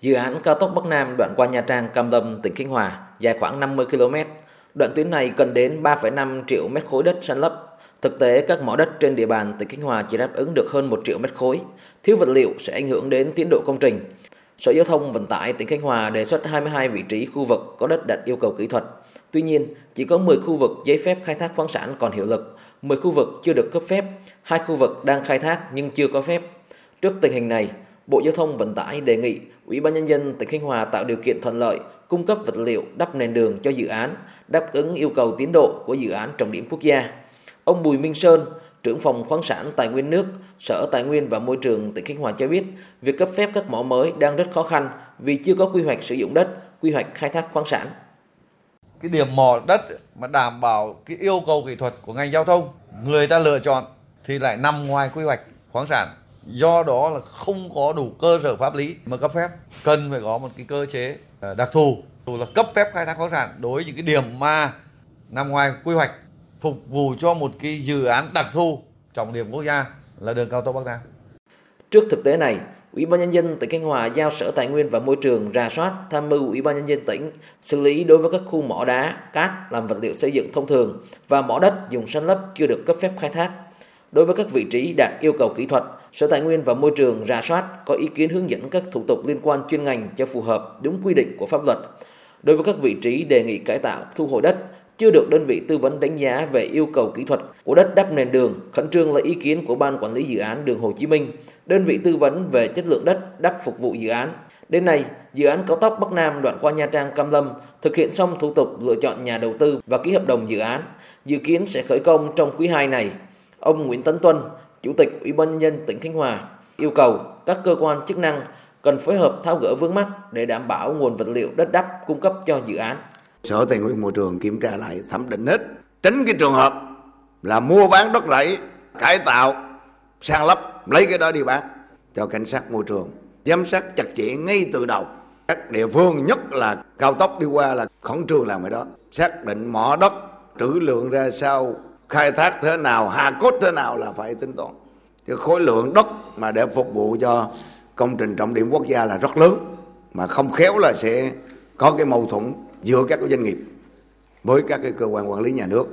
Dự án cao tốc Bắc Nam đoạn qua Nha Trang, Cam Lâm, tỉnh Khánh Hòa dài khoảng 50 km. Đoạn tuyến này cần đến 3,5 triệu mét khối đất san lấp. Thực tế, các mỏ đất trên địa bàn tỉnh Khánh Hòa chỉ đáp ứng được hơn 1 triệu mét khối. Thiếu vật liệu sẽ ảnh hưởng đến tiến độ công trình. Sở Giao thông Vận tải tỉnh Khánh Hòa đề xuất 22 vị trí khu vực có đất đặt yêu cầu kỹ thuật. Tuy nhiên, chỉ có 10 khu vực giấy phép khai thác khoáng sản còn hiệu lực, 10 khu vực chưa được cấp phép, hai khu vực đang khai thác nhưng chưa có phép. Trước tình hình này, Bộ Giao thông Vận tải đề nghị Ủy ban nhân dân tỉnh Khánh Hòa tạo điều kiện thuận lợi cung cấp vật liệu đắp nền đường cho dự án, đáp ứng yêu cầu tiến độ của dự án trọng điểm quốc gia. Ông Bùi Minh Sơn, trưởng phòng khoáng sản tài nguyên nước, Sở Tài nguyên và Môi trường tỉnh Khánh Hòa cho biết, việc cấp phép các mỏ mới đang rất khó khăn vì chưa có quy hoạch sử dụng đất, quy hoạch khai thác khoáng sản. Cái điểm mỏ đất mà đảm bảo cái yêu cầu kỹ thuật của ngành giao thông, người ta lựa chọn thì lại nằm ngoài quy hoạch khoáng sản. Do đó là không có đủ cơ sở pháp lý mà cấp phép. Cần phải có một cái cơ chế à, đặc thù, dù là cấp phép khai thác khoáng sản đối với những cái điểm mà nằm ngoài quy hoạch phục vụ cho một cái dự án đặc thù trọng điểm quốc gia là đường cao tốc Bắc Nam. Trước thực tế này, Ủy ban nhân dân tỉnh Khánh Hòa giao Sở Tài nguyên và Môi trường rà soát tham mưu Ủy ban nhân dân tỉnh xử lý đối với các khu mỏ đá, cát làm vật liệu xây dựng thông thường và mỏ đất dùng san lấp chưa được cấp phép khai thác. Đối với các vị trí đạt yêu cầu kỹ thuật, Sở Tài nguyên và Môi trường ra soát có ý kiến hướng dẫn các thủ tục liên quan chuyên ngành cho phù hợp đúng quy định của pháp luật. Đối với các vị trí đề nghị cải tạo, thu hồi đất, chưa được đơn vị tư vấn đánh giá về yêu cầu kỹ thuật của đất đắp nền đường, khẩn trương lấy ý kiến của Ban Quản lý Dự án Đường Hồ Chí Minh, đơn vị tư vấn về chất lượng đất đắp phục vụ dự án. Đến nay, dự án cao tốc Bắc Nam đoạn qua Nha Trang Cam Lâm thực hiện xong thủ tục lựa chọn nhà đầu tư và ký hợp đồng dự án, dự kiến sẽ khởi công trong quý 2 này. Ông Nguyễn Tấn Tuân, Chủ tịch Ủy ban nhân dân tỉnh Khánh Hòa yêu cầu các cơ quan chức năng cần phối hợp tháo gỡ vướng mắc để đảm bảo nguồn vật liệu đất đắp cung cấp cho dự án. Sở Tài nguyên Môi trường kiểm tra lại thẩm định hết, tránh cái trường hợp là mua bán đất rẫy, cải tạo, sang lấp, lấy cái đó đi bán cho cảnh sát môi trường. Giám sát chặt chẽ ngay từ đầu. Các địa phương nhất là cao tốc đi qua là khẩn trương làm cái đó. Xác định mỏ đất trữ lượng ra sao khai thác thế nào hà cốt thế nào là phải tính toán. Chứ khối lượng đất mà để phục vụ cho công trình trọng điểm quốc gia là rất lớn, mà không khéo là sẽ có cái mâu thuẫn giữa các doanh nghiệp với các cái cơ quan quản lý nhà nước.